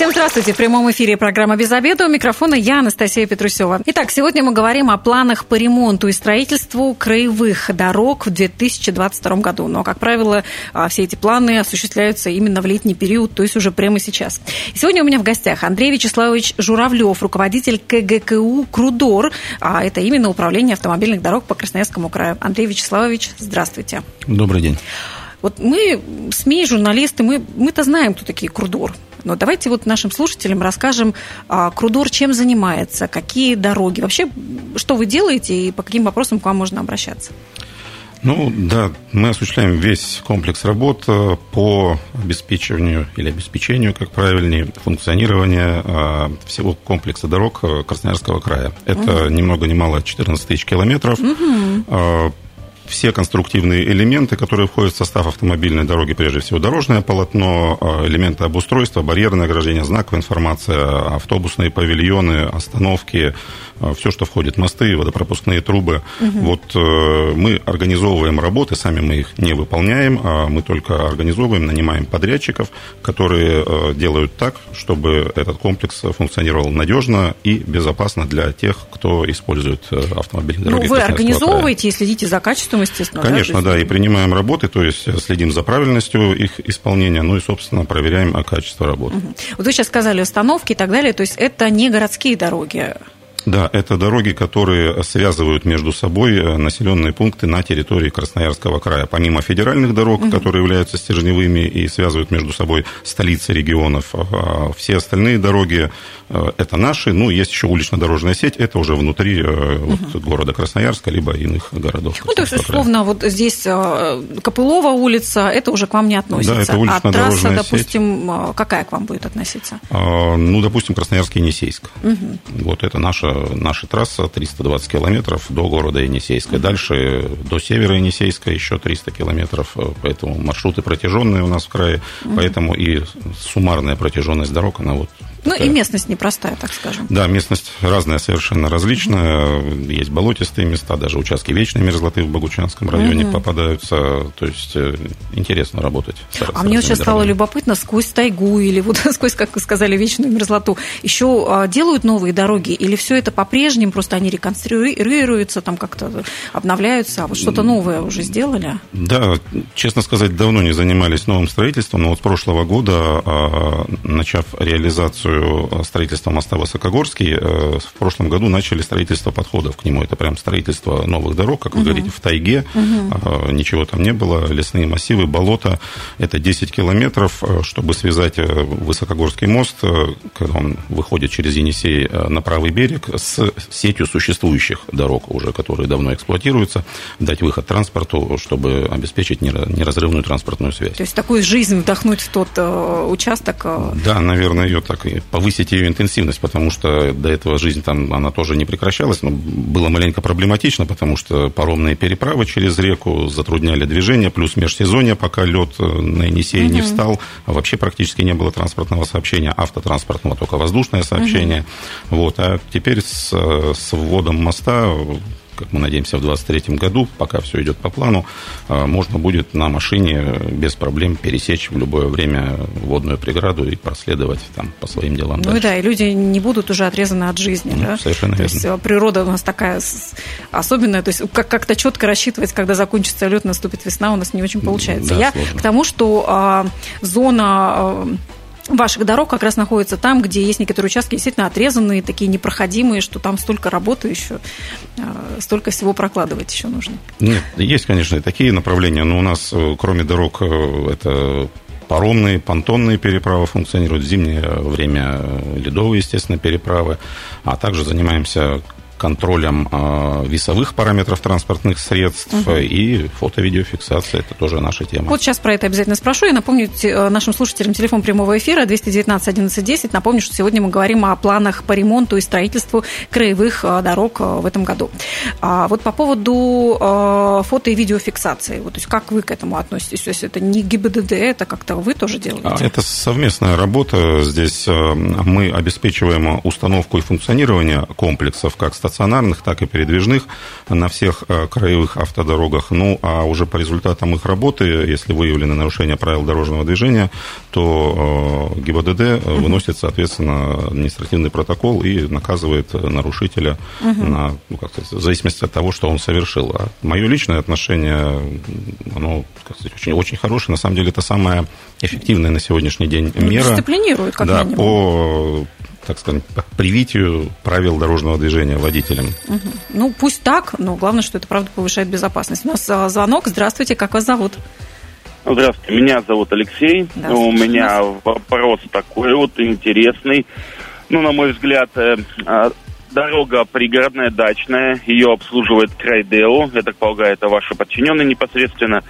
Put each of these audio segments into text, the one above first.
Всем здравствуйте. В прямом эфире программа «Без обеда». У микрофона я, Анастасия Петрусева. Итак, сегодня мы говорим о планах по ремонту и строительству краевых дорог в 2022 году. Но, как правило, а, все эти планы осуществляются именно в летний период, то есть уже прямо сейчас. сегодня у меня в гостях Андрей Вячеславович Журавлев, руководитель КГКУ «Крудор». А это именно управление автомобильных дорог по Красноярскому краю. Андрей Вячеславович, здравствуйте. Добрый день. Вот мы, СМИ, журналисты, мы, мы-то знаем, кто такие Крудор. Но давайте вот нашим слушателям расскажем, а, Крудор чем занимается, какие дороги, вообще, что вы делаете и по каким вопросам к вам можно обращаться. Ну да, мы осуществляем весь комплекс работ э, по обеспечиванию или обеспечению, как правильнее, функционирования э, всего комплекса дорог э, Красноярского края. Это угу. ни много ни мало 14 тысяч километров. Угу все конструктивные элементы, которые входят в состав автомобильной дороги, прежде всего дорожное полотно, а, элементы обустройства, барьерное ограждение, знаковая информация, автобусные павильоны, остановки, а, все, что входит, мосты, водопропускные трубы. Угу. Вот э, мы организовываем работы, сами мы их не выполняем, а мы только организовываем, нанимаем подрядчиков, которые э, делают так, чтобы этот комплекс функционировал надежно и безопасно для тех, кто использует э, автомобильные дороги. Ну, вы организовываете края. и следите за качеством, естественно. Конечно, да, да, и принимаем работы, то есть следим за правильностью их исполнения, ну и, собственно, проверяем качество работы. Угу. Вот вы сейчас сказали остановки и так далее, то есть это не городские дороги. Да, это дороги, которые связывают между собой э, населенные пункты на территории Красноярского края. Помимо федеральных дорог, угу. которые являются стержневыми и связывают между собой столицы регионов, а все остальные дороги э, это наши. Ну, есть еще улично-дорожная сеть, это уже внутри угу. вот, города Красноярска, либо иных городов. Ну, то есть, условно, вот здесь Копылова улица, это уже к вам не относится. Да, это улично-дорожная а трасса, допустим, какая к вам будет относиться? А, ну, допустим, Красноярский Енисейск. Угу. Вот это наша наша трасса 320 километров до города Енисейска. Дальше до севера Енисейска еще 300 километров, поэтому маршруты протяженные у нас в крае, поэтому и суммарная протяженность дорог, она вот ну и местность непростая, так скажем. Да, местность разная, совершенно различная. Есть болотистые места, даже участки вечной мерзлоты в Богучанском районе угу. попадаются. То есть э, интересно работать. С, а с мне сейчас стало любопытно, сквозь тайгу или вот сквозь, как вы сказали, вечную мерзлоту, еще а, делают новые дороги или все это по-прежнему, просто они реконструируются, там как-то обновляются, а вот что-то новое уже сделали? Да, честно сказать, давно не занимались новым строительством, но вот с прошлого года, а, начав реализацию реализацию строительства моста Высокогорский. Э, в прошлом году начали строительство подходов к нему. Это прям строительство новых дорог, как вы угу. говорите, в тайге. Угу. Ничего там не было. Лесные массивы, болота. Это 10 километров, э, чтобы связать Высокогорский мост, когда он выходит через Енисей на правый берег, с сетью существующих дорог уже, которые давно эксплуатируются, дать выход транспорту, чтобы обеспечить неразрывную транспортную связь. То есть такую жизнь вдохнуть в тот участок? Да, наверное, ее так и повысить ее интенсивность, потому что до этого жизнь там, она тоже не прекращалась, но было маленько проблематично, потому что паромные переправы через реку затрудняли движение, плюс межсезонье, пока лед э, на Енисее угу. не встал, а вообще практически не было транспортного сообщения, автотранспортного, только воздушное сообщение. Угу. Вот. А теперь с, с вводом моста как мы надеемся, в 2023 году, пока все идет по плану, а, можно будет на машине без проблем пересечь в любое время водную преграду и проследовать там по своим делам. Ну дальше. да, и люди не будут уже отрезаны от жизни. Ну, да? Совершенно то верно. есть э, природа у нас такая особенная, то есть как- как-то четко рассчитывать, когда закончится лед, наступит весна, у нас не очень получается. Да, Я сложно. к тому, что а, зона а, ваших дорог как раз находится там, где есть некоторые участки действительно отрезанные, такие непроходимые, что там столько работы еще, э, столько всего прокладывать еще нужно. Нет, есть, конечно, и такие направления, но у нас, э, кроме дорог, э, это паромные, понтонные переправы функционируют, в зимнее время ледовые, естественно, переправы, а также занимаемся контролем э, весовых параметров транспортных средств угу. и фото-видеофиксация. Это тоже наша тема. Вот сейчас про это обязательно спрошу. Я напомню э, нашим слушателям телефон прямого эфира 219 11 10. Напомню, что сегодня мы говорим о планах по ремонту и строительству краевых э, дорог в этом году. А вот по поводу фото- и видеофиксации, вот, то есть как вы к этому относитесь? То есть это не ГИБДД, это как-то вы тоже делаете? А, это совместная работа. Здесь мы обеспечиваем установку и функционирование комплексов как стационарных стационарных, так и передвижных на всех краевых автодорогах. Ну, а уже по результатам их работы, если выявлены нарушения правил дорожного движения, то ГИБДД выносит, соответственно, административный протокол и наказывает нарушителя угу. на, ну, как сказать, в зависимости от того, что он совершил. А мое личное отношение, оно, сказать, очень, очень хорошее. На самом деле, это самая эффективная на сегодняшний день ну, мера. Дисциплинирует, как да, минимум. по так сказать, по привитию правил дорожного движения водителям. Угу. Ну, пусть так, но главное, что это, правда, повышает безопасность. У нас а, звонок. Здравствуйте, как вас зовут? Здравствуйте, меня зовут Алексей. У меня вопрос такой вот интересный. Ну, на мой взгляд, э, а, дорога пригородная, дачная. Ее обслуживает Крайдео. Я так полагаю, это ваши подчиненные непосредственно.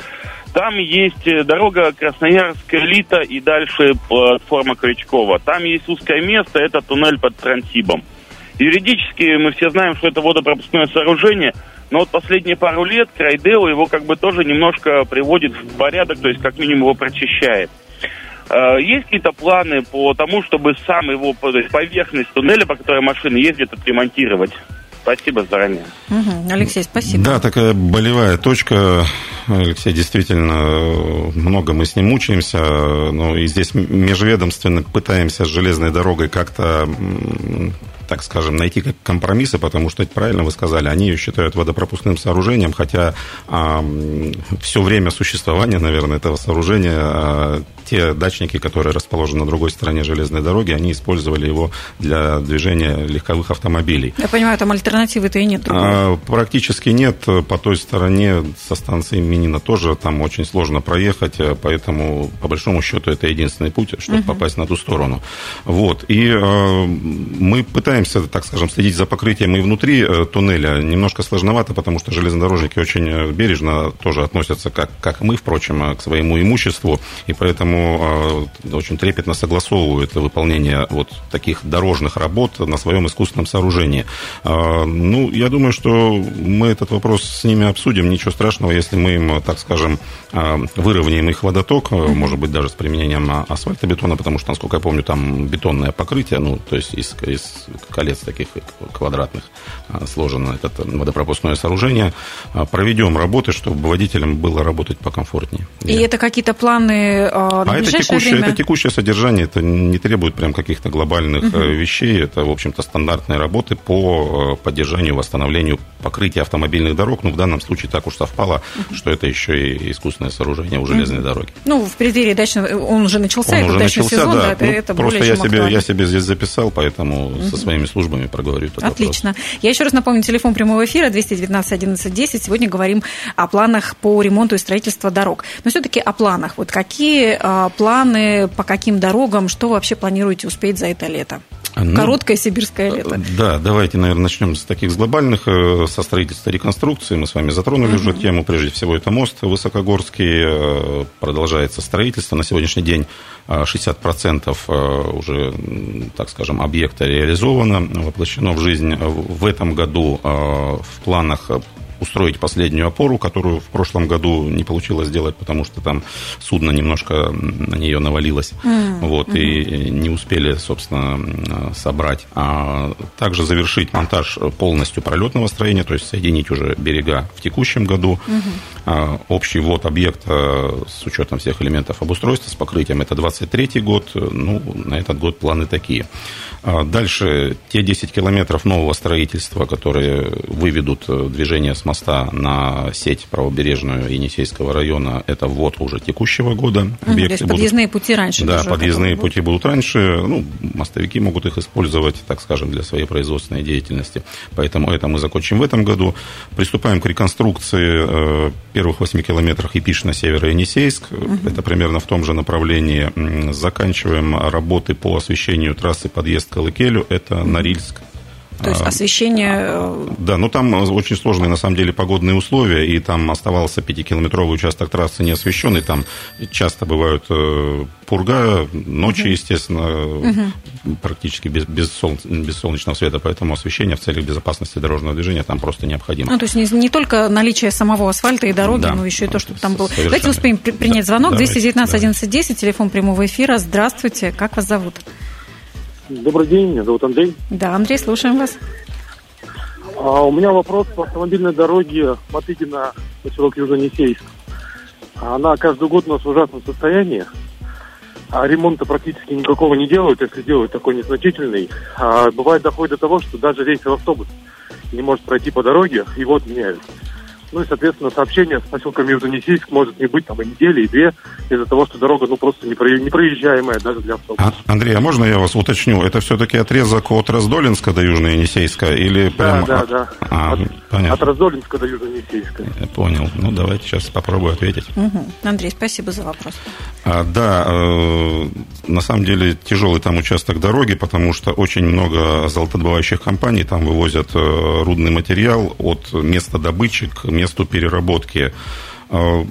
Там есть э, дорога Красноярская Элита и дальше платформа Крючкова. Там есть узкое место, это туннель под Трансибом. Юридически мы все знаем, что это водопропускное сооружение, но вот последние пару лет Крайдео его как бы тоже немножко приводит в порядок, то есть как минимум его прочищает. Э, есть какие-то планы по тому, чтобы сам его, то есть поверхность туннеля, по которой машины ездят, отремонтировать? Спасибо заранее. Угу. Алексей, спасибо. Да, такая болевая точка. Алексей, действительно, много мы с ним мучаемся. Ну, и здесь межведомственно пытаемся с железной дорогой как-то так скажем, найти как компромиссы, потому что, правильно вы сказали, они ее считают водопропускным сооружением, хотя а, все время существования, наверное, этого сооружения а, те дачники, которые расположены на другой стороне железной дороги, они использовали его для движения легковых автомобилей. Я понимаю, там альтернативы-то и нет. А, практически нет. По той стороне со станции Минина тоже там очень сложно проехать, поэтому, по большому счету, это единственный путь, чтобы угу. попасть на ту сторону. Вот. И э, мы пытаемся, так скажем, следить за покрытием и внутри э, туннеля. Немножко сложновато, потому что железнодорожники очень э, бережно тоже относятся, как, как мы, впрочем, к своему имуществу, и поэтому а, очень трепетно согласовывают выполнение вот таких дорожных работ на своем искусственном сооружении. А, ну, я думаю, что мы этот вопрос с ними обсудим. Ничего страшного, если мы им, так скажем, а, выровняем их водоток, может быть, даже с применением асфальтобетона, потому что, насколько я помню, там бетонное покрытие, ну, то есть из, из колец таких квадратных сложено это водопропускное сооружение. Проведем работы, чтобы водителям было работать покомфортнее. И Я... это какие-то планы а это текущее, время... это текущее содержание, это не требует прям каких-то глобальных угу. вещей. Это, в общем-то, стандартные работы по э, поддержанию, восстановлению покрытия автомобильных дорог. Ну, в данном случае так уж совпало, угу. что это еще и искусственное сооружение у железной угу. дороги. Ну, в преддверии дачного... Он уже начался, он уже начался, сезон, да. да ну, это просто я себе, я себе здесь записал, поэтому угу. со своими службами проговорю Отлично. Вопрос. Я еще раз напомню, телефон прямого эфира 219 11 10. Сегодня говорим о планах по ремонту и строительству дорог. Но все-таки о планах. Вот какие а, планы, по каким дорогам, что вообще планируете успеть за это лето? Ну, Короткое сибирское лето. Да, давайте, наверное, начнем с таких с глобальных, э, со строительства реконструкции. Мы с вами затронули uh-huh. уже тему. Прежде всего, это мост Высокогорский. Э, продолжается строительство. На сегодняшний день 60% э, уже, так скажем, объекта реализовано, воплощено в жизнь. В этом году в планах устроить последнюю опору, которую в прошлом году не получилось сделать, потому что там судно немножко на нее навалилось. Mm-hmm. Вот, mm-hmm. и не успели, собственно, собрать. А также завершить монтаж полностью пролетного строения, то есть соединить уже берега в текущем году. Mm-hmm. Общий ввод объекта с учетом всех элементов обустройства, с покрытием, это 23 год. Ну, на этот год планы такие. А дальше те 10 километров нового строительства, которые выведут движение с моста на сеть правобережную Енисейского района, это ввод уже текущего года. Угу, то есть будут... подъездные пути раньше. Да, подъездные пути будут раньше. Ну, мостовики могут их использовать, так скажем, для своей производственной деятельности. Поэтому это мы закончим в этом году. Приступаем к реконструкции э, первых 8 километрах Епиш на северо-Енисейск. Угу. Это примерно в том же направлении. Заканчиваем работы по освещению трассы подъезд к Алыкелю. Это Норильск, то есть а, освещение... Э, да, ну там очень сложные на самом деле погодные условия, и там оставался пятикилометровый участок трассы не освещенный, там часто бывают э, пурга, ночи, угу. естественно, угу. практически без, без, сол, без солнечного света, поэтому освещение в целях безопасности дорожного движения там просто необходимо. Ну, то есть не, не только наличие самого асфальта и дороги, да, но еще и то, чтобы там было. Совершенно. Давайте успеем принять звонок. 219 11 10, телефон прямого эфира. Здравствуйте, как вас зовут? Добрый день, меня зовут Андрей. Да, Андрей, слушаем вас. А у меня вопрос по автомобильной дороге Матыгина, поселок Южно-Несейск. Она каждый год у нас в ужасном состоянии. А ремонта практически никакого не делают, если делают такой незначительный. А бывает доходит до того, что даже рейсовый автобус не может пройти по дороге, его отменяют. Ну и, соответственно, сообщение с поселком Южно-Несейск может не быть там и недели, и две, из-за того, что дорога, ну, просто непроезжаемая даже для автобуса. А, Андрей, а можно я вас уточню? Это все-таки отрезок от Раздолинска до Южно-Енисейска или прямо... Да, да, да. А, от, понятно. от Раздолинска до Южно-Енисейска. Понял. Ну, давайте сейчас попробую ответить. Угу. Андрей, спасибо за вопрос. А, да, э, на самом деле тяжелый там участок дороги, потому что очень много золотодобывающих компаний там вывозят э, рудный материал от места добычи к месту переработки. Э,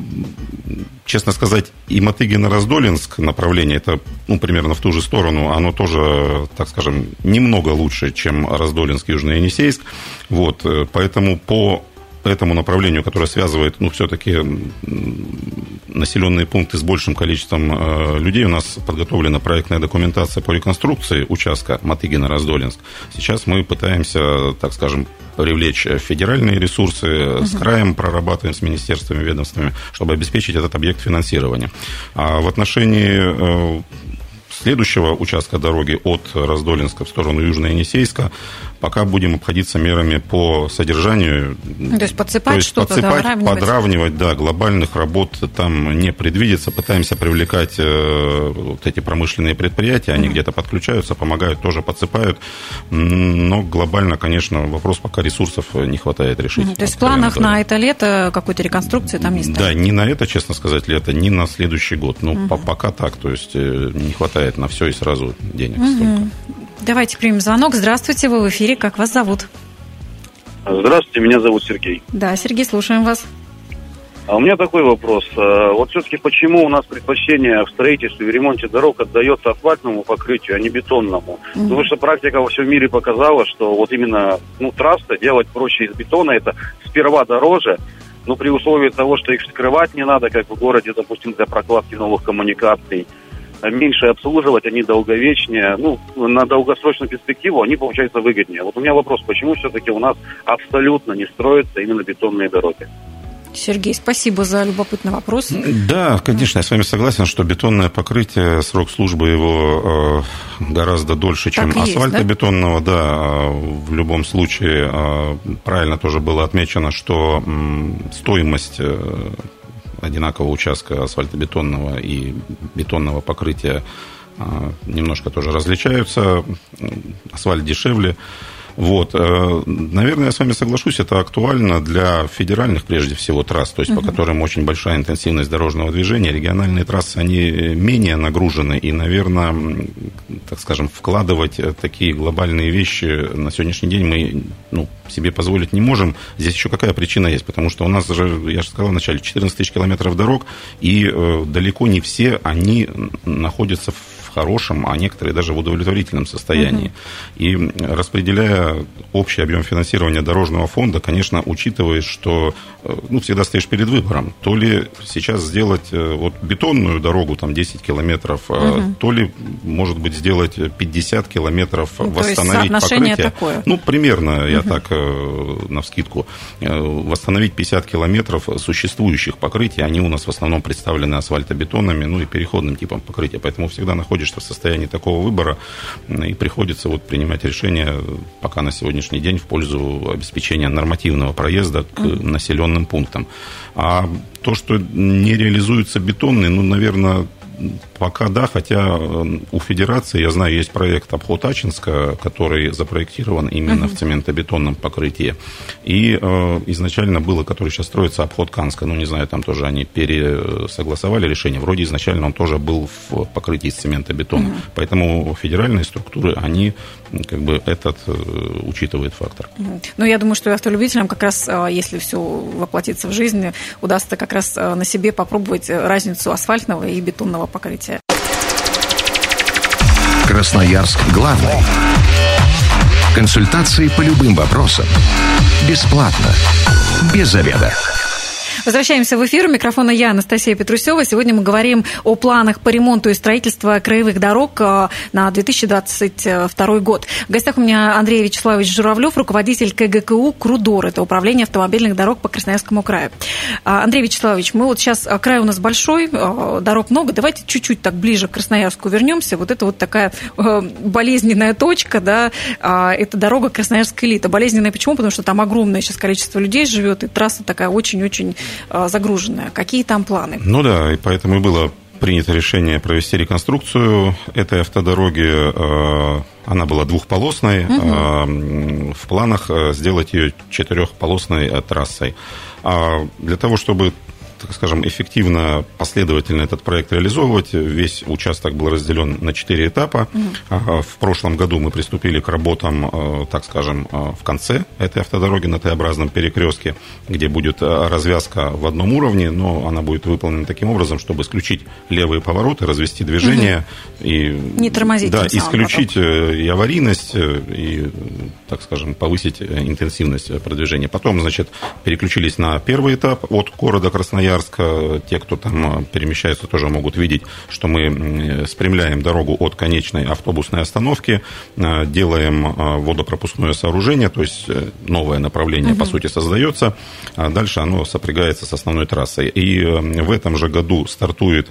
честно сказать, и Мотыгина-Раздолинск направление, это ну, примерно в ту же сторону, оно тоже, так скажем, немного лучше, чем Раздолинск, Южно-Енисейск. Вот, э, поэтому по этому направлению, которое связывает, ну, все-таки населенные пункты с большим количеством э, людей, у нас подготовлена проектная документация по реконструкции участка Матыгина-Раздолинск. Сейчас мы пытаемся, так скажем, привлечь федеральные ресурсы, угу. с краем прорабатываем с министерствами, ведомствами, чтобы обеспечить этот объект финансирования. А в отношении э, следующего участка дороги от Раздолинска в сторону Южно-Енисейска пока будем обходиться мерами по содержанию. То есть подсыпать То есть что-то, подсыпать, подравнивать. подравнивать, да, глобальных работ там не предвидится. Пытаемся привлекать э, вот эти промышленные предприятия, они mm-hmm. где-то подключаются, помогают, тоже подсыпают. Но глобально, конечно, вопрос пока ресурсов не хватает решить. Mm-hmm. То есть в планах на это лето какой-то реконструкции там не стоит? Да, не на это, честно сказать, лето, не на следующий год. Ну, mm-hmm. пока так, то есть э, не хватает на все и сразу денег mm-hmm. столько. Давайте примем звонок. Здравствуйте, вы в эфире. Как вас зовут? Здравствуйте, меня зовут Сергей. Да, Сергей, слушаем вас. А у меня такой вопрос. А, вот все-таки почему у нас предпочтение в строительстве и ремонте дорог отдается асфальтному покрытию, а не бетонному? Mm-hmm. Потому что практика во всем мире показала, что вот именно ну, трассы делать проще из бетона, это сперва дороже, но при условии того, что их скрывать не надо, как в городе, допустим, для прокладки новых коммуникаций, меньше обслуживать, они долговечнее. Ну, на долгосрочную перспективу они, получаются, выгоднее. Вот у меня вопрос, почему все-таки у нас абсолютно не строятся именно бетонные дороги? Сергей, спасибо за любопытный вопрос. Да, конечно, я с вами согласен, что бетонное покрытие, срок службы его э, гораздо дольше, чем асфальтобетонного. Да? да, в любом случае, э, правильно тоже было отмечено, что стоимость э, одинакового участка асфальтобетонного и бетонного покрытия а, немножко тоже различаются. Асфальт дешевле. Вот. Э, наверное, я с вами соглашусь, это актуально для федеральных, прежде всего, трасс, то есть угу. по которым очень большая интенсивность дорожного движения. Региональные трассы, они менее нагружены, и, наверное, так скажем, вкладывать такие глобальные вещи на сегодняшний день мы ну, себе позволить не можем. Здесь еще какая причина есть? Потому что у нас же, я же сказал вначале, 14 тысяч километров дорог, и э, далеко не все они находятся в хорошем, а некоторые даже в удовлетворительном состоянии. Угу. И распределяя общий объем финансирования дорожного фонда, конечно, учитывая, что э, ну, всегда стоишь перед выбором. То ли сейчас сделать э, вот бетонную дорогу, там 10 километров, угу. то ли, может быть, сделать 50 километров, ну, восстановить покрытие. Такое. Ну, примерно, угу. я так на вскидку. Восстановить 50 километров существующих покрытий, они у нас в основном представлены асфальтобетонами, ну и переходным типом покрытия, поэтому всегда находится находишься в состоянии такого выбора, и приходится вот принимать решение пока на сегодняшний день в пользу обеспечения нормативного проезда к населенным пунктам. А то, что не реализуется бетонный, ну, наверное, Пока да, хотя э, у Федерации, я знаю, есть проект обход Ачинска, который запроектирован именно uh-huh. в цементобетонном покрытии. И э, изначально было, который сейчас строится, обход Канска. Ну, не знаю, там тоже они пересогласовали решение. Вроде изначально он тоже был в покрытии из цементобетона. Uh-huh. Поэтому федеральные структуры, они как бы этот э, учитывают фактор. Ну, я думаю, что и автолюбителям как раз, э, если все воплотится в жизнь, удастся как раз на себе попробовать разницу асфальтного и бетонного покрытия. Красноярск главный. Консультации по любым вопросам. Бесплатно. Без заведа. Возвращаемся в эфир. Микрофона я, Анастасия Петрусева. Сегодня мы говорим о планах по ремонту и строительству краевых дорог э, на 2022 год. В гостях у меня Андрей Вячеславович Журавлев, руководитель КГКУ «Крудор». Это управление автомобильных дорог по Красноярскому краю. А, Андрей Вячеславович, мы вот сейчас, э, край у нас большой, э, дорог много. Давайте чуть-чуть так ближе к Красноярску вернемся. Вот это вот такая болезненная точка, да, а, это дорога Красноярская элита. Болезненная почему? Потому что там огромное сейчас количество людей живет, и трасса такая очень-очень загруженная. Какие там планы? Ну да, и поэтому и было принято решение провести реконструкцию этой автодороги. А, она была двухполосной. Угу. В планах сделать ее четырехполосной трассой. Для того, чтобы так скажем, эффективно, последовательно этот проект реализовывать. Весь участок был разделен на четыре этапа. Угу. В прошлом году мы приступили к работам, э, так скажем, э, в конце этой автодороги на Т-образном перекрестке, где будет э, развязка в одном уровне, но она будет выполнена таким образом, чтобы исключить левые повороты, развести движение угу. и не тормозить. Да, исключить потом. и аварийность, и, так скажем, повысить интенсивность продвижения. Потом, значит, переключились на первый этап от города Красноярска Красноярска. Те, кто там э, перемещается, тоже могут видеть, что мы спрямляем дорогу от конечной автобусной остановки, э, делаем э, водопропускное сооружение, то есть новое направление, угу. по сути, создается, а дальше оно сопрягается с основной трассой. И в этом же году стартует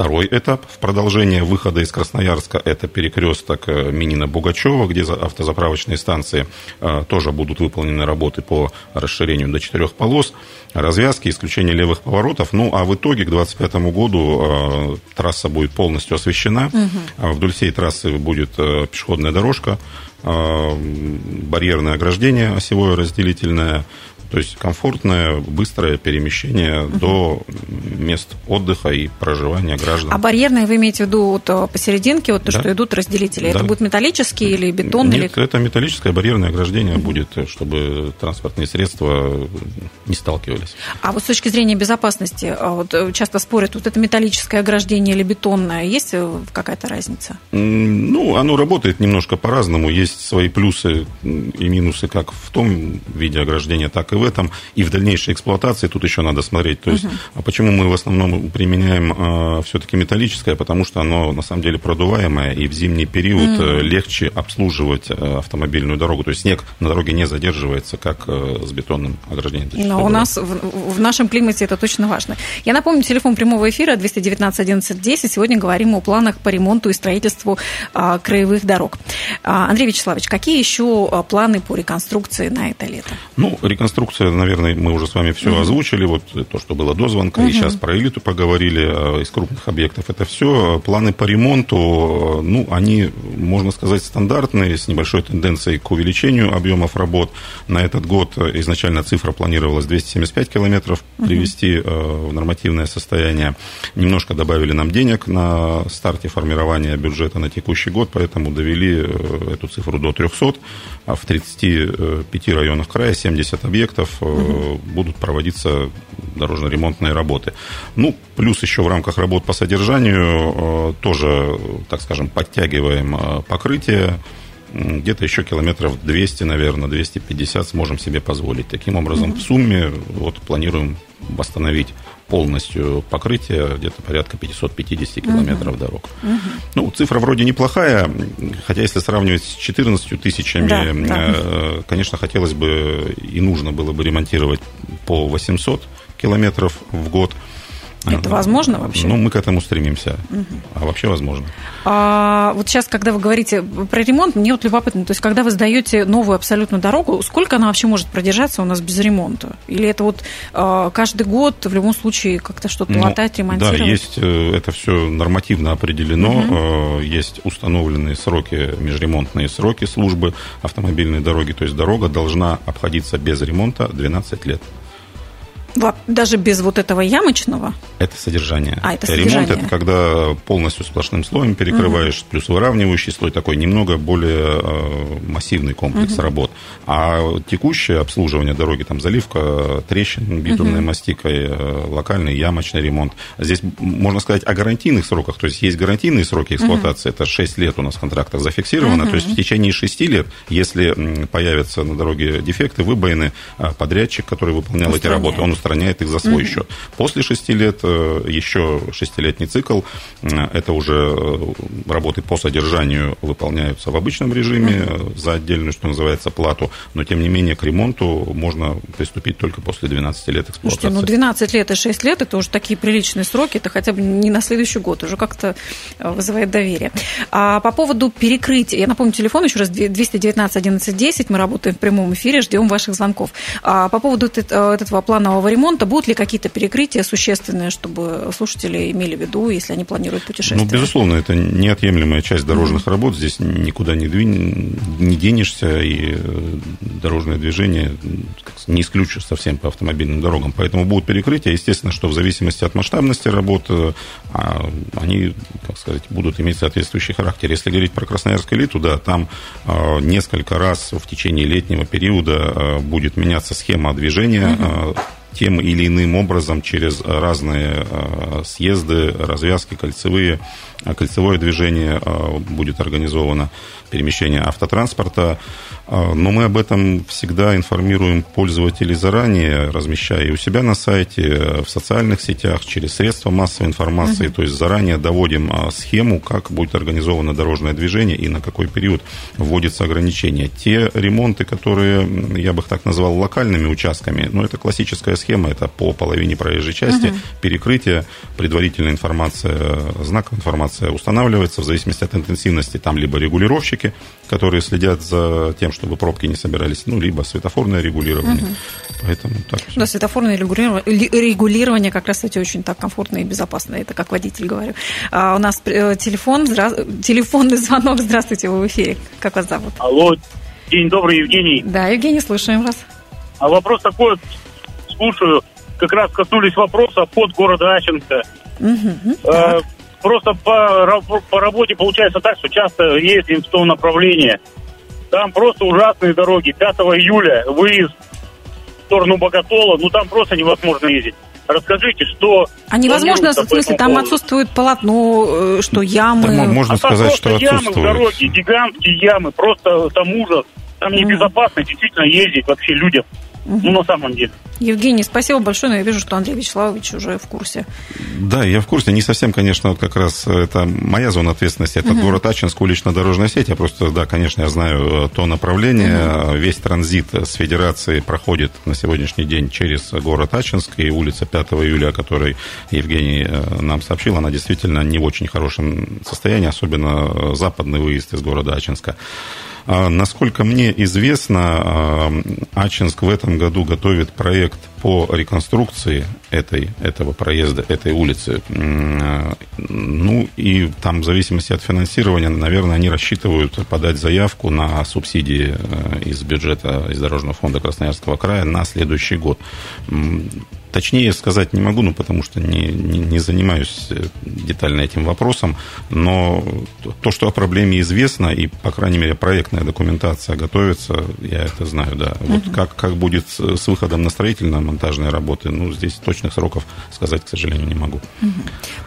Второй этап в продолжение выхода из Красноярска – это перекресток э, Минина-Бугачева, где автозаправочные станции э, тоже будут выполнены работы по расширению до четырех полос, развязки, исключение левых поворотов. Ну, а в итоге к 2025 году э, трасса будет полностью освещена. Угу. Вдоль всей трассы будет пешеходная дорожка, барьерное ограждение осевое разделительное, то есть комфортное, быстрое перемещение угу. до мест отдыха и проживания граждан. А барьерные вы имеете в виду вот э, посерединке, вот то, да. что идут разделители? Да. Это будут металлические или бетонные? Нет, или... это металлическое барьерное ограждение угу. будет, чтобы транспортные средства не сталкивались. А вот с точки зрения безопасности, а вот э, часто спорят, вот это металлическое ограждение или бетонное, есть э, какая-то разница? Ну, оно работает немножко по-разному. Есть свои плюсы и минусы как в том виде ограждения, так и в этом, и в дальнейшей эксплуатации тут еще надо смотреть. То есть, угу. а почему мы в основном применяем э, все-таки металлическое? Потому что оно на самом деле продуваемое, и в зимний период угу. легче обслуживать э, автомобильную дорогу. То есть снег на дороге не задерживается, как э, с бетонным ограждением. Но у нас в, в нашем климате это точно важно. Я напомню, телефон прямого эфира 219 11 10. Сегодня говорим о планах по ремонту и строительству а, краевых дорог. А, Андрей Вячеславович, какие еще а, планы по реконструкции на это лето? Ну, реконструкция реконструкция, наверное, мы уже с вами все угу. озвучили. Вот то, что было до звонка, угу. и сейчас про элиту поговорили а, из крупных объектов. Это все. Планы по ремонту, ну, они, можно сказать, стандартные, с небольшой тенденцией к увеличению объемов работ. На этот год изначально цифра планировалась 275 километров привести угу. в нормативное состояние. Немножко добавили нам денег на старте формирования бюджета на текущий год, поэтому довели э, эту цифру до 300. А в 35 районах края 70 объектов объектов угу. будут проводиться дорожно-ремонтные работы. Ну, плюс еще в рамках работ по содержанию э, тоже, так скажем, подтягиваем э, покрытие где-то еще километров 200, наверное, 250 сможем себе позволить. Таким образом, в сумме вот планируем восстановить полностью покрытие где-то порядка 550 километров угу. дорог. Угу. Ну, цифра вроде неплохая, хотя если сравнивать с 14 тысячами, да, да. Э, конечно, хотелось бы и нужно было бы ремонтировать по 800 километров в год. Это возможно вообще? Ну, мы к этому стремимся. Угу. А вообще возможно. А, вот сейчас, когда вы говорите про ремонт, мне вот любопытно, то есть, когда вы сдаете новую абсолютно дорогу, сколько она вообще может продержаться у нас без ремонта? Или это вот а, каждый год в любом случае как-то что-то ну, латать, ремонтировать? Да, есть, э, это все нормативно определено, угу. есть установленные сроки, межремонтные сроки службы автомобильной дороги, то есть дорога должна обходиться без ремонта 12 лет. Даже без вот этого ямочного? Это содержание. А, это Ремонт содержание. это когда полностью сплошным слоем перекрываешь, угу. плюс выравнивающий слой, такой немного более э, массивный комплекс угу. работ. А текущее обслуживание дороги, там заливка трещин битумной угу. мастикой, э, локальный ямочный ремонт. Здесь можно сказать о гарантийных сроках, то есть есть гарантийные сроки эксплуатации, угу. это 6 лет у нас в контрактах зафиксировано, угу. то есть в течение 6 лет, если появятся на дороге дефекты, выбоины, подрядчик, который выполнял эти работы, он устраняет их за свой счет. После шести лет еще шестилетний цикл, это уже работы по содержанию выполняются в обычном режиме за отдельную, что называется, плату, но тем не менее к ремонту можно приступить только после 12 лет эксплуатации. Слушайте, ну 12 лет и 6 лет это уже такие приличные сроки, это хотя бы не на следующий год, уже как-то вызывает доверие. А по поводу перекрытия, я напомню, телефон еще раз 219 11 10, мы работаем в прямом эфире, ждем ваших звонков. А по поводу этого планового ремонта, будут ли какие-то перекрытия существенные, чтобы слушатели имели в виду, если они планируют путешествие? Ну, безусловно, это неотъемлемая часть дорожных mm-hmm. работ, здесь никуда не, двинь, не денешься, и э, дорожное движение не исключишь совсем по автомобильным дорогам, поэтому будут перекрытия, естественно, что в зависимости от масштабности работы, а, они, как сказать, будут иметь соответствующий характер. Если говорить про Красноярск элиту, да, там а, несколько раз в течение летнего периода будет меняться схема движения угу. Тем или иным образом через разные съезды, развязки кольцевые. Кольцевое движение будет организовано, перемещение автотранспорта. А, но мы об этом всегда информируем пользователей заранее, размещая и у себя на сайте, в социальных сетях, через средства массовой информации. Uh-huh. То есть заранее доводим а, схему, как будет организовано дорожное движение и на какой период вводится ограничение. Те ремонты, которые я бы их так назвал локальными участками, ну, это классическая схема, это по половине проезжей части, uh-huh. перекрытие, предварительная информация, знаковая информация устанавливается в зависимости от интенсивности. Там либо регулировщики, которые следят за тем, чтобы пробки не собирались, ну, либо светофорное регулирование. Угу. Поэтому так Да, светофорное регулирование как раз, кстати, очень так комфортно и безопасно. Это как водитель говорю. А у нас э, телефон, здра... телефонный звонок. Здравствуйте, вы в эфире. Как вас зовут? Алло, день добрый, Евгений. Да, Евгений, слушаем вас. А вопрос такой, слушаю, как раз коснулись вопроса под города Ачинска. Угу, просто по, по работе получается так, что часто ездим в том направлении. Там просто ужасные дороги. 5 июля выезд в сторону Боготола, ну там просто невозможно ездить. Расскажите, что... А невозможно, в смысле, там поводу? отсутствует полотно, э, что ямы... Да, можно а сказать, что ямы в дороге, гигантские ямы, просто там ужас. Там небезопасно действительно ездить вообще людям. Ну, на самом деле. Евгений, спасибо большое, но я вижу, что Андрей Вячеславович уже в курсе. Да, я в курсе. Не совсем, конечно, вот как раз это моя зона ответственности. Это угу. город Ачинск, улично-дорожная сеть. Я просто, да, конечно, я знаю э, то направление. Угу. Весь транзит с Федерации проходит на сегодняшний день через город Ачинск. И улица 5 июля, о которой Евгений э, нам сообщил, она действительно не в очень хорошем состоянии, особенно западный выезд из города Ачинска. А, насколько мне известно, а, Ачинск в этом году готовит проект по реконструкции этой, этого проезда, этой улицы. Ну, и там в зависимости от финансирования, наверное, они рассчитывают подать заявку на субсидии э, из бюджета, из Дорожного фонда Красноярского края на следующий год. Точнее сказать не могу, ну, потому что не, не, не занимаюсь э, детально этим вопросом, но то, что о проблеме известно, и, по крайней мере, проектная документация готовится, я это знаю, да. Вот угу. как, как будет с выходом на строительно-монтажные работы, ну, здесь точных сроков сказать, к сожалению, не могу. Угу.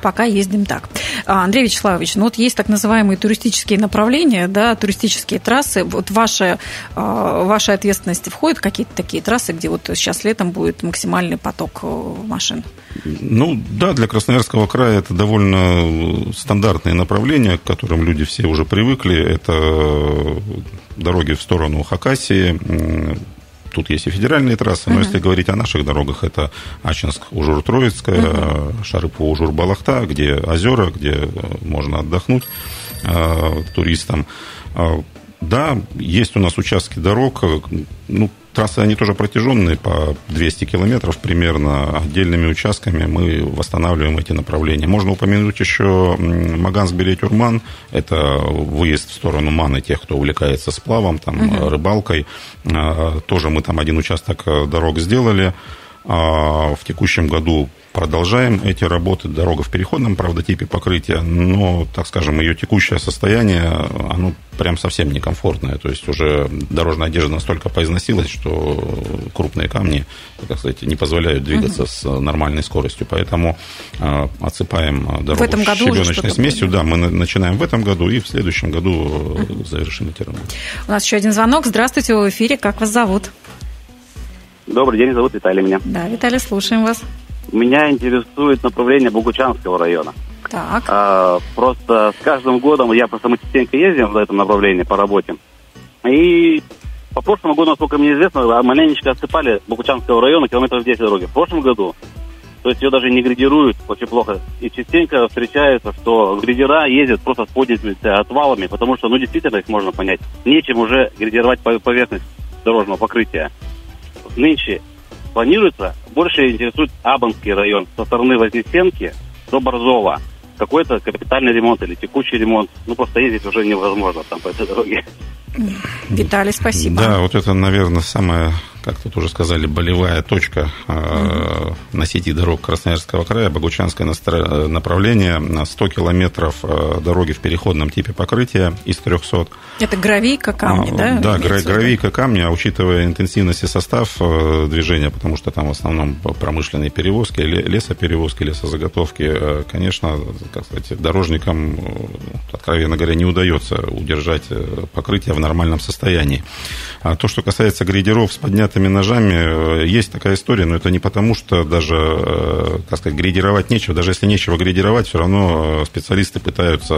Пока ездим так. А, Андрей Вячеславович, ну, вот есть так называемые туристические направления, да, туристические трассы. Вот ваша, а, ваша ответственность входит в какие-то такие трассы, где вот сейчас летом будет максимальный поток поток э, машин? Ну да, для Красноярского края это довольно стандартные направления, к которым люди все уже привыкли. Это дороги в сторону Хакасии, тут есть и федеральные трассы, но uh-huh. если говорить о наших дорогах, это Ачинск, Ужур, Троицкая, uh-huh. Шарыпу, Ужур, Балахта, где озера, где можно отдохнуть э, туристам. Э, да, есть у нас участки дорог, ну, Трассы, они тоже протяженные, по 200 километров примерно. Отдельными участками мы восстанавливаем эти направления. Можно упомянуть еще Маганск-Беретюрман. Это выезд в сторону Маны тех, кто увлекается сплавом, там, угу. рыбалкой. А, тоже мы там один участок э, дорог сделали. А, в текущем году продолжаем эти работы. Дорога в переходном, правда, типе покрытия, но, так скажем, ее текущее состояние, оно прям совсем некомфортное. То есть уже дорожная одежда настолько поизносилась, что крупные камни, так сказать, не позволяют двигаться угу. с нормальной скоростью. Поэтому э, отсыпаем дорогу в этом году щебеночной смесью. Да, мы начинаем в этом году и в следующем году угу. завершим эти работы. У нас еще один звонок. Здравствуйте, в эфире. Как вас зовут? Добрый день, зовут Виталий меня. Да, Виталий, слушаем вас. Меня интересует направление Богучанского района. Так. А, просто с каждым годом я просто мы частенько ездим в этом направлении по работе. И по прошлому году, насколько мне известно, маленечко отсыпали Богучанского района километров 10 дороги. В прошлом году, то есть ее даже не градируют очень плохо. И частенько встречается, что грейдера ездят просто с поднятыми отвалами, потому что, ну, действительно, их можно понять. Нечем уже грейдировать поверхность дорожного покрытия. Нынче планируется, больше интересует Абанский район со стороны Вознесенки до Борзова. Какой-то капитальный ремонт или текущий ремонт. Ну, просто ездить уже невозможно там по этой дороге. Виталий, спасибо. Да, вот это, наверное, самое как тут уже сказали, болевая точка угу. на сети дорог Красноярского края, Богучанское направление, 100 километров э, дороги в переходном типе покрытия из 300. Это гравийка камни, а, да? Да, гравийка камни, а учитывая интенсивность и состав э, движения, потому что там в основном промышленные перевозки, лесоперевозки, лесозаготовки, конечно, как сказать, дорожникам, откровенно говоря, не удается удержать покрытие в нормальном состоянии. А то, что касается грейдеров с поднятым поднятыми ножами. Э, есть такая история, но это не потому, что даже, э, как сказать, грейдировать нечего. Даже если нечего грейдировать, все равно э, специалисты пытаются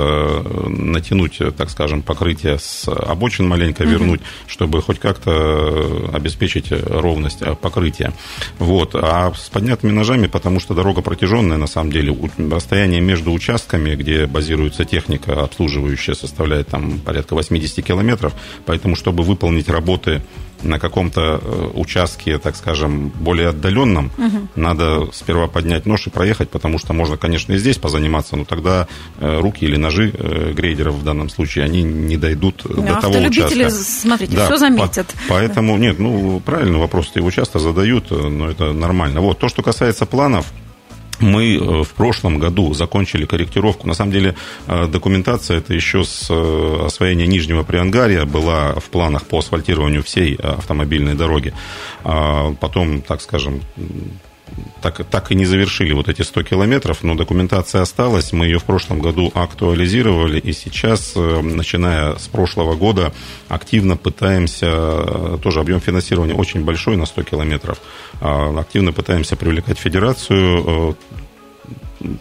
натянуть, так скажем, покрытие с обочин маленько вернуть, угу. чтобы хоть как-то обеспечить ровность покрытия. Вот. А с поднятыми ножами, потому что дорога протяженная, на самом деле, расстояние между участками, где базируется техника обслуживающая, составляет там порядка 80 километров, поэтому, чтобы выполнить работы на каком-то э, участке, так скажем, более отдаленном, угу. надо сперва поднять нож и проехать, потому что можно, конечно, и здесь позаниматься, но тогда э, руки или ножи э, грейдеров в данном случае, они не дойдут ну, до того участка. смотрите, да, все заметят. По, поэтому, нет, ну, правильно, вопрос его часто задают, но это нормально. Вот, то, что касается планов, мы э, в прошлом году закончили корректировку. На самом деле э, документация это еще с э, освоения Нижнего Приангария была в планах по асфальтированию всей автомобильной дороги. А потом, так скажем, так, так и не завершили вот эти 100 километров, но документация осталась. Мы ее в прошлом году актуализировали, и сейчас, э, начиная с прошлого года, активно пытаемся, э, тоже объем финансирования очень большой на 100 километров, а, активно пытаемся привлекать федерацию, э,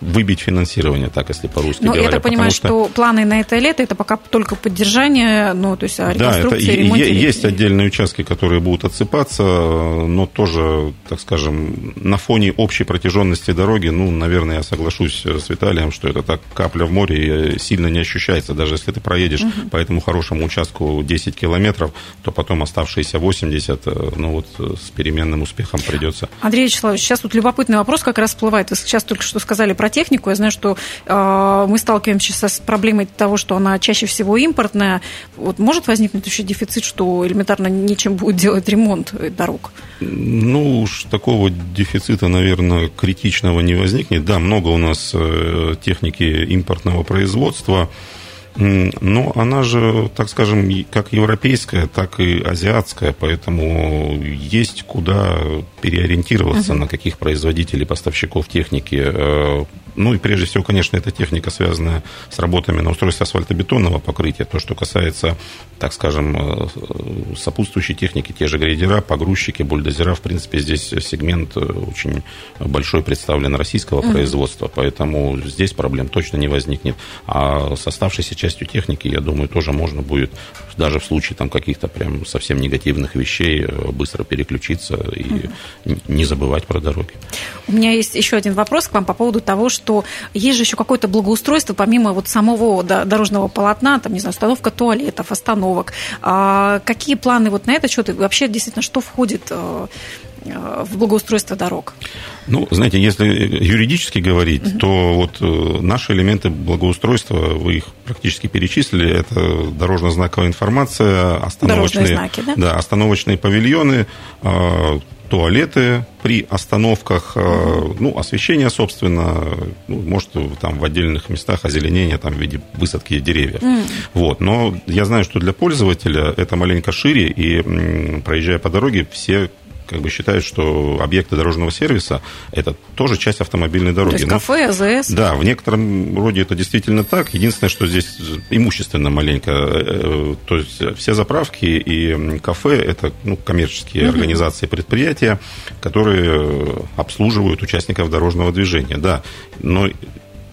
выбить финансирование, так если по-русски говоря. я так понимаю, что... что планы на это лето это пока только поддержание, ну, то есть а Да, это есть отдельные участки, которые будут отсыпаться, но тоже, так скажем, на фоне общей протяженности дороги, ну, наверное, я соглашусь с Виталием, что это так капля в море сильно не ощущается, даже если ты проедешь угу. по этому хорошему участку 10 километров, то потом оставшиеся 80, э, ну, вот э, с переменным успехом придется. Андрей Вячеславович, сейчас тут любопытный вопрос как раз всплывает. Вы сейчас только что сказали про технику. Я знаю, что э, мы сталкиваемся с проблемой того, что она чаще всего импортная. Вот может возникнуть еще дефицит, что элементарно нечем будет делать ремонт дорог? Ну, уж такого дефицита, наверное, критичного не возникнет. Да, много у нас э, техники импортного производства. Но она же, так скажем, как европейская, так и азиатская, поэтому есть куда переориентироваться uh-huh. на каких производителей, поставщиков техники. Э, ну и прежде всего, конечно, эта техника, связанная с работами на устройстве асфальтобетонного покрытия. То, что касается, так скажем, э, сопутствующей техники, те же грейдера, погрузчики, бульдозера, в принципе, здесь сегмент э, очень большой представлен российского uh-huh. производства, поэтому здесь проблем точно не возникнет. А с оставшейся частью техники, я думаю, тоже можно будет даже в случае там каких-то прям совсем негативных вещей быстро переключиться и uh-huh не забывать про дороги. У меня есть еще один вопрос к вам по поводу того, что есть же еще какое-то благоустройство, помимо вот самого дорожного полотна, там, не знаю, установка туалетов, остановок. А какие планы вот на этот счет? И вообще, действительно, что входит э, в благоустройство дорог? Ну, знаете, если юридически говорить, угу. то вот э, наши элементы благоустройства, вы их практически перечислили, это дорожно-знаковая информация, остановочные, знаки, да? Да, остановочные павильоны, туалеты при остановках, э, ну, освещение, собственно, ну, может, там в отдельных местах озеленение там в виде высадки деревьев. Mm. Вот. Но я знаю, что для пользователя это маленько шире, и проезжая по дороге, все как бы считают, что объекты дорожного сервиса – это тоже часть автомобильной дороги. То есть кафе, АЗС? Да, в некотором роде это действительно так. Единственное, что здесь имущественно маленько. Э, то есть все заправки и кафе – это ну, коммерческие угу. организации, предприятия, которые обслуживают участников дорожного движения. Да, но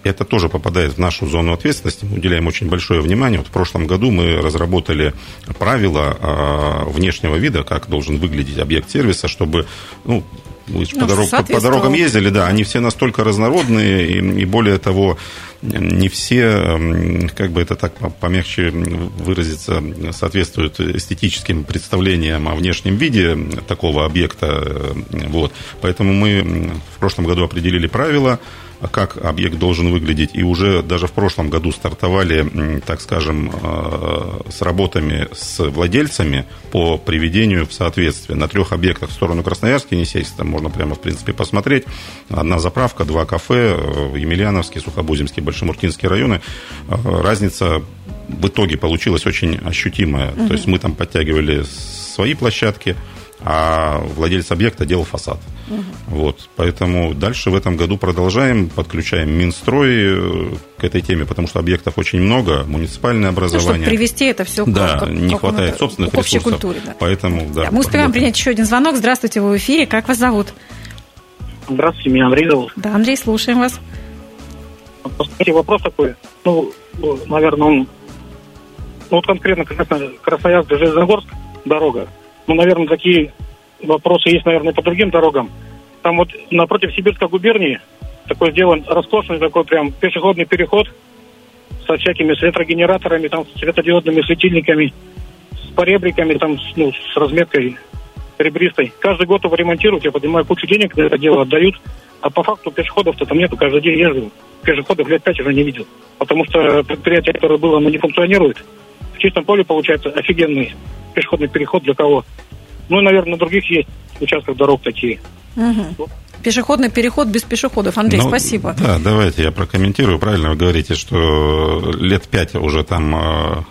это тоже попадает в нашу зону ответственности. Мы уделяем очень большое внимание. Вот в прошлом году мы разработали правила а, внешнего вида, как должен выглядеть объект сервиса, чтобы ну, вы ну, по, дорог, по дорогам ездили, да, они все настолько разнородные, и, и более того, не все, как бы это так помягче выразиться, соответствуют эстетическим представлениям о внешнем виде такого объекта. Вот. Поэтому мы в прошлом году определили правила, как объект должен выглядеть. И уже даже в прошлом году стартовали, так скажем, э, с работами с владельцами по приведению в соответствие. На трех объектах в сторону Красноярска, Енисейска, там можно прямо, в принципе, посмотреть. Одна заправка, два кафе, э, Емельяновский, Сухобузимский, Большемуртинский районы. Э, разница в итоге получилась очень ощутимая. Угу. То есть мы там подтягивали свои площадки, а владелец объекта делал фасад. Угу. Вот, поэтому дальше в этом году продолжаем, подключаем Минстрой э, к этой теме, потому что объектов очень много, муниципальное образование. Ну, чтобы привести это все да, к, не хватает собственных общей ресурсов. культуре. Да. Поэтому, да. да мы успеваем работаем. принять еще один звонок. Здравствуйте, вы в эфире. Как вас зовут? Здравствуйте, меня Андрей зовут. Да, Андрей, слушаем вас. Посмотрите, вопрос такой. Ну, наверное, он... Ну, вот конкретно, Красноярск, Железногорск, дорога. Ну, наверное, такие вопросы есть, наверное, по другим дорогам. Там вот напротив Сибирской губернии такой сделан роскошный такой прям пешеходный переход со всякими светогенераторами, там, с светодиодными светильниками, с поребриками, там, ну, с разметкой ребристой. Каждый год его ремонтируют, я понимаю, кучу денег на это дело отдают, а по факту пешеходов-то там нету, каждый день езжу. Пешеходов лет пять уже не видел. Потому что предприятие, которое было, оно не функционирует. Чистом поле получается офигенный пешеходный переход для кого. Ну наверное, на других есть участках дорог такие. Угу. Пешеходный переход без пешеходов. Андрей, ну, спасибо. Да, давайте я прокомментирую. Правильно вы говорите, что лет пять уже там, э,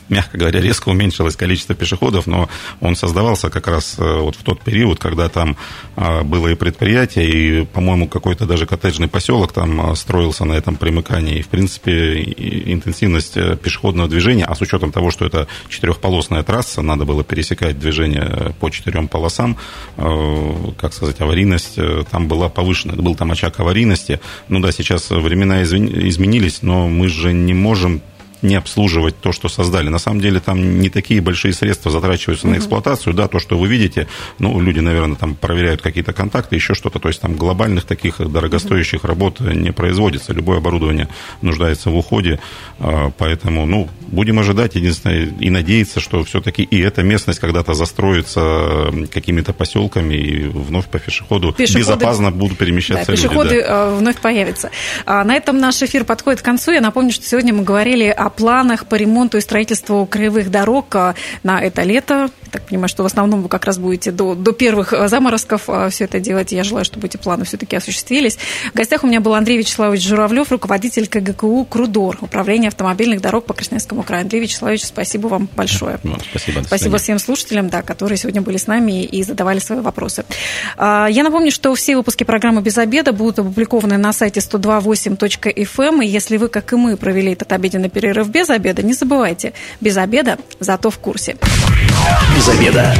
мягко говоря, резко уменьшилось количество пешеходов, но он создавался как раз э, вот в тот период, когда там э, было и предприятие, и, по-моему, какой-то даже коттеджный поселок там строился на этом примыкании. И, в принципе, интенсивность пешеходного движения, а с учетом того, что это четырехполосная трасса, надо было пересекать движение по четырем полосам, как сказать, аварийность там там была повышена, был там очаг аварийности. Ну да, сейчас времена изменились, но мы же не можем не обслуживать то, что создали. На самом деле там не такие большие средства затрачиваются угу. на эксплуатацию, да, то, что вы видите, ну, люди, наверное, там проверяют какие-то контакты, еще что-то, то есть там глобальных таких дорогостоящих угу. работ не производится, любое оборудование нуждается в уходе, а, поэтому, ну, будем ожидать, единственное, и надеяться, что все-таки и эта местность когда-то застроится какими-то поселками, и вновь по пешеходу пешеходы, безопасно будут перемещаться да, люди. Пешеходы да. Э, вновь появятся. А, на этом наш эфир подходит к концу. Я напомню, что сегодня мы говорили о о планах по ремонту и строительству краевых дорог а, на это лето. Так понимаю, что в основном вы как раз будете до, до первых а, заморозков а, все это делать. Я желаю, чтобы эти планы все-таки осуществились. В гостях у меня был Андрей Вячеславович Журавлев, руководитель КГКУ «Крудор», Управление автомобильных дорог по Красноярскому краю. Андрей Вячеславович, спасибо вам большое. Ну, спасибо. Спасибо всем слушателям, да, которые сегодня были с нами и задавали свои вопросы. Я напомню, что все выпуски программы «Без обеда» будут опубликованы на сайте 128.fm. И если вы, как и мы, провели этот обеденный перерыв без обеда, не забывайте, без обеда, зато в курсе. Без обеда.